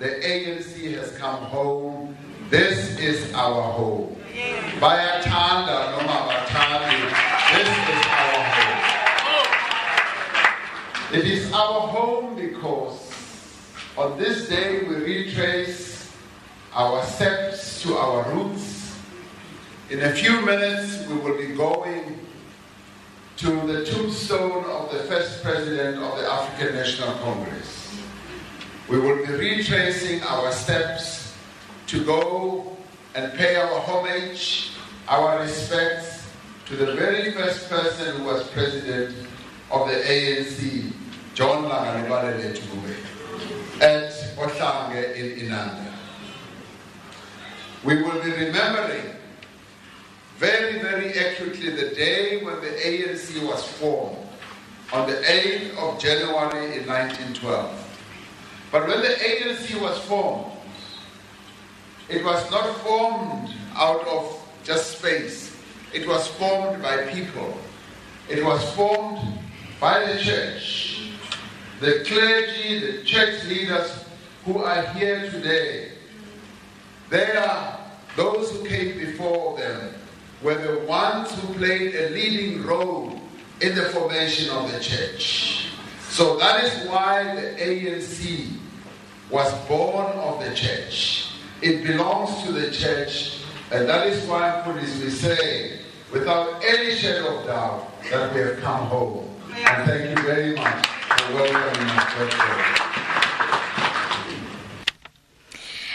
the ANC has come home. This is our home. Bayatanda noma bathandi. This is our home. It is our home because on this day we retrace our steps to our roots. In a few minutes we will be going to the tombstone of the first president of the African National Congress. We will be retracing our steps to go and pay our homage, our respects to the very first person who was president of the ANC, John Langalibalele Dube, at Ohlange in Inanda. We will be remembering very, very accurately the day when the ANC was formed, on the 8th of January in 1912. But when the ANC was formed, it was not formed out of just space. It was formed by people. It was formed by the church. The clergy, the church leaders who are here today, they are those who came before them were the ones who played a leading role in the formation of the church. So that is why the ANC was born of the church. It belongs to the church, and that is why Police we say, without any shadow of doubt, that we have come home. And thank you very much for welcoming us.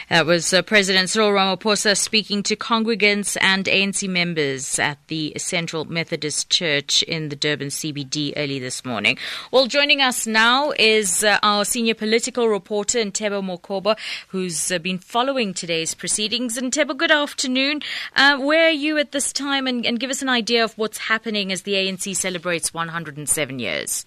That was uh, President Cyril Ramaphosa speaking to congregants and ANC members at the Central Methodist Church in the Durban CBD early this morning. Well, joining us now is uh, our senior political reporter, Ntebo Mokoba, who's uh, been following today's proceedings. And Ntebo, good afternoon. Uh, where are you at this time? And, and give us an idea of what's happening as the ANC celebrates 107 years.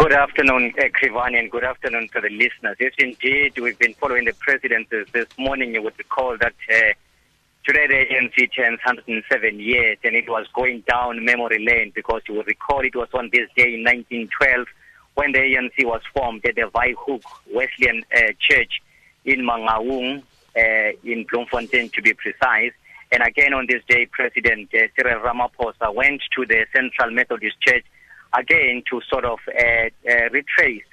Good afternoon, Krivani, and good afternoon to the listeners. Yes, indeed, we've been following the presidencies this morning. You would recall that uh, today the ANC turns 107 years, and it was going down memory lane because you would recall it was on this day in 1912 when the ANC was formed at the Waaihoek Wesleyan uh, Church in Mangaung, uh, in Bloemfontein to be precise. And again on this day, President uh, Cyril Ramaphosa went to the Central Methodist Church again to sort of uh, uh, retrace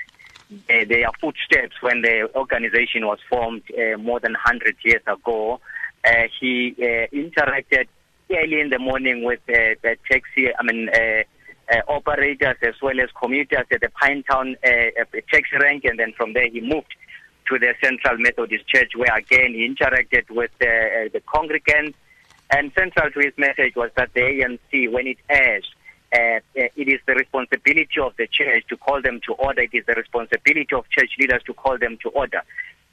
uh, their footsteps when the organization was formed more than 100 years ago. He interacted early in the morning with the taxi, I mean, uh, operators as well as commuters at the Pinetown uh, taxi rank, and then from there he moved to the Central Methodist Church, where again he interacted with uh, the congregants. And central to his message was that the ANC, when it airs, uh, it is the responsibility of the church to call them to order. It is the responsibility of church leaders to call them to order.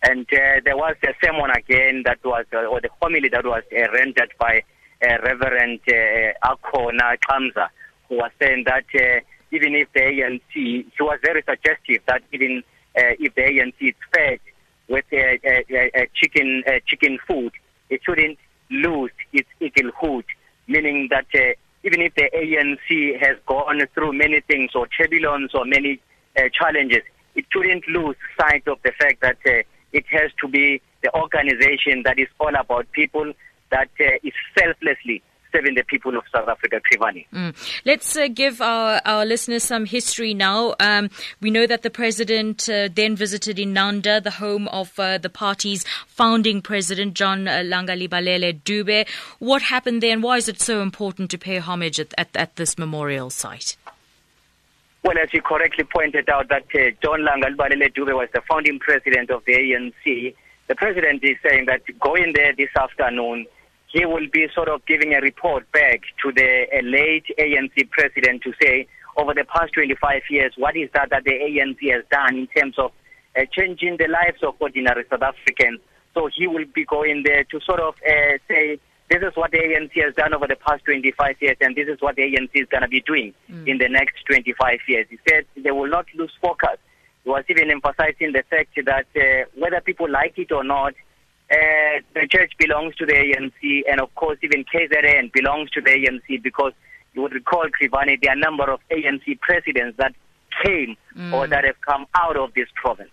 And uh, there was a sermon again that was, uh, or the homily that was uh, rendered by uh, Reverend uh, Akona Kamza, who was saying that uh, even if the ANC, he was very suggestive that even uh, if the ANC is fed with uh, uh, uh, chicken uh, chicken food, it shouldn't lose its eaglehood, meaning that uh, even if the ANC has gone through many things or turbulence or many uh, challenges, it shouldn't lose sight of the fact that uh, it has to be the organization that is all about people that uh, is selflessly serving the people of South Africa, Krivani. Mm. Let's uh, give our, our listeners some history now. Um, we know that the president uh, then visited Inanda, the home of uh, the party's founding president, John uh, Langalibalele Dube. What happened there, and why is it so important to pay homage at, at, at this memorial site? Well, as you correctly pointed out, that uh, John Langalibalele Dube was the founding president of the ANC. The president is saying that going there this afternoon he will be sort of giving a report back to the late ANC president to say, over the past 25 years, what is that that the ANC has done in terms of uh, changing the lives of ordinary South Africans. So he will be going there to sort of uh, say, this is what the ANC has done over the past 25 years, and this is what the ANC is going to be doing mm. in the next 25 years. He said they will not lose focus. He was even emphasizing the fact that uh, whether people like it or not, uh, the church belongs to the ANC, and of course, even KZN belongs to the ANC because you would recall, Krivani, there are a number of ANC presidents that came mm. or that have come out of this province.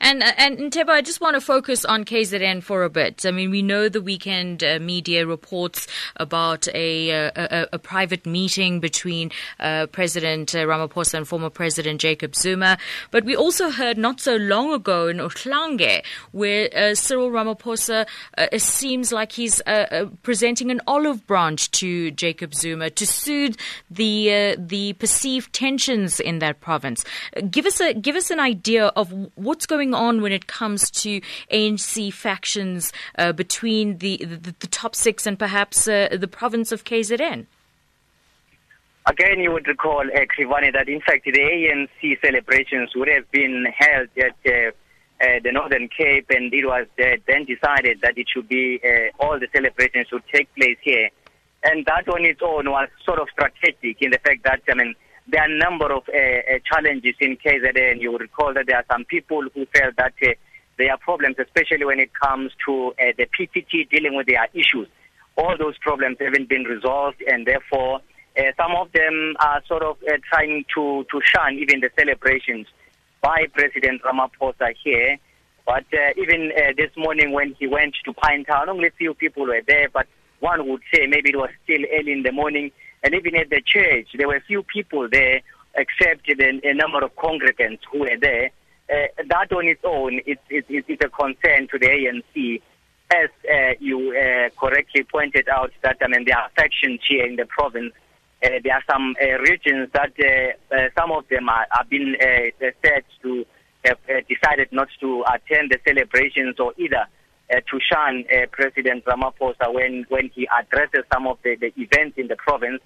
And uh, and Ntebo, I just want to focus on KZN for a bit. I mean, we know the weekend uh, media reports about a, uh, a, a private meeting between uh, President uh, Ramaphosa and former President Jacob Zuma, but we also heard not so long ago in Ohlange where uh, Cyril Ramaphosa seems like he's presenting an olive branch to Jacob Zuma to soothe the the perceived tensions in that province. give us a give us an idea of what's going on when it comes to ANC factions uh, between the, the, the, top six and perhaps uh, the province of KZN? Again, you would recall, uh, Krivani, that in fact the ANC celebrations would have been held at uh, uh, the Northern Cape, and it was uh, then decided that it should be uh, all the celebrations should take place here. And that on its own was sort of strategic in the fact that, I mean, there are a number of uh, uh, challenges in KZN. You will recall that there are some people who felt that uh, there are problems, especially when it comes to uh, the PTT dealing with their issues. All those problems haven't been resolved, and therefore, uh, some of them are sort of uh, trying to, to shun even the celebrations by President Ramaphosa here. But even this morning, when he went to Pinetown, only a few people were there, but one would say maybe it was still early in the morning and even at the church, there were few people there, except the, a number of congregants who were there. Uh, that on its own is, a concern to the ANC. As uh, you uh, correctly pointed out, that I mean there are factions here in the province. Uh, there are some uh, regions that uh, some of them are, have been said to have decided not to attend the celebrations or either to shun President Ramaphosa when, when he addresses some of the, the events in the province.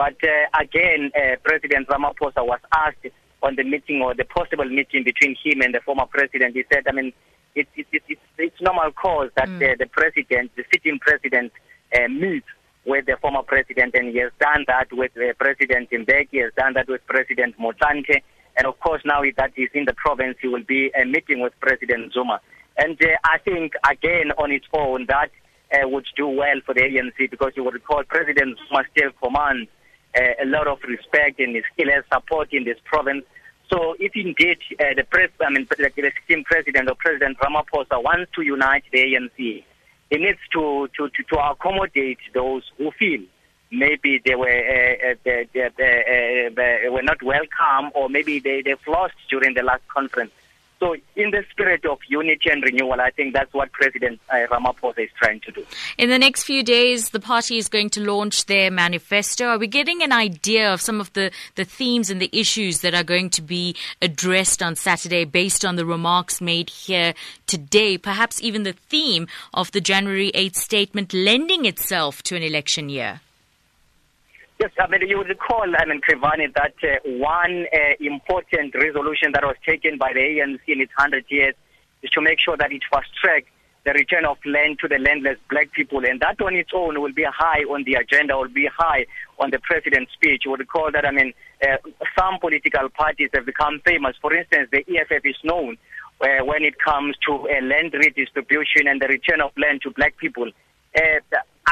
But uh, again, uh, President Ramaphosa was asked on the meeting or the possible meeting between him and the former president. He said, I mean, it's it, it, it's, it's normal cause that mm. uh, the president, the sitting president, uh, meets with the former president, and he has done that with uh, President Mbeki, he has done that with President Motlanthe, and of course now that he's in the province, he will be uh, meeting with President Zuma. And uh, I think, again, on its own, that uh, would do well for the ANC because you would recall President Zuma still commands a lot of respect and still has support in this province. So if indeed uh, the pres- I mean, the sitting president or President Ramaphosa wants to unite the ANC, he needs to, to, to, to accommodate those who feel maybe they were uh, uh they, they, uh, they, were not welcome or maybe they, they've lost during the last conference. So, in the spirit of unity and renewal, I think that's what President uh, Ramaphosa is trying to do. In the next few days, the party is going to launch their manifesto. Are we getting an idea of some of the, the themes and the issues that are going to be addressed on Saturday based on the remarks made here today? Perhaps even the theme of the January 8th statement lending itself to an election year? Yes, I mean, you would recall, I mean, Krivani, that uh, one uh, important resolution that was taken by the ANC in its 100 years is to make sure that it fast track the return of land to the landless black people. And that on its own will be high on the agenda, will be high on the president's speech. You would recall that, I mean, uh, some political parties have become famous. For instance, the EFF is known uh, when it comes to uh, land redistribution and the return of land to black people. Uh,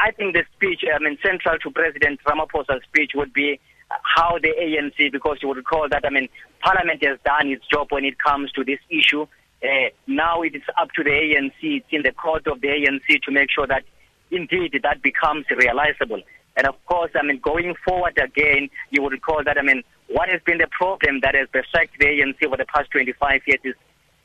I think the speech, I mean, central to President Ramaphosa's speech would be how the ANC, because you would recall that, I mean, Parliament has done its job when it comes to this issue. Uh, now it is up to the ANC, it's in the court of the ANC to make sure that indeed that becomes realizable. And of course, I mean, going forward again, you would recall that, I mean, what has been the problem that has beset the ANC over the past 25 years is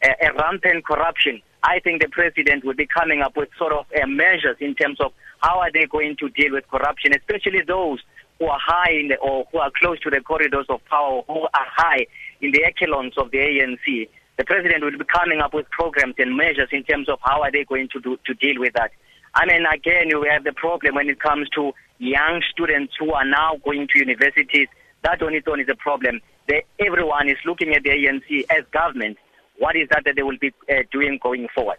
uh, a rampant corruption. I think the president will be coming up with sort of uh, measures in terms of how are they going to deal with corruption, especially those who are high in the, or who are close to the corridors of power, who are high in the echelons of the ANC. The president will be coming up with programs and measures in terms of how are they going to do to deal with that. I mean, again, you have the problem when it comes to young students who are now going to universities. That on its own is a problem. They, everyone is looking at the ANC as government. What is that that they will be uh, doing going forward?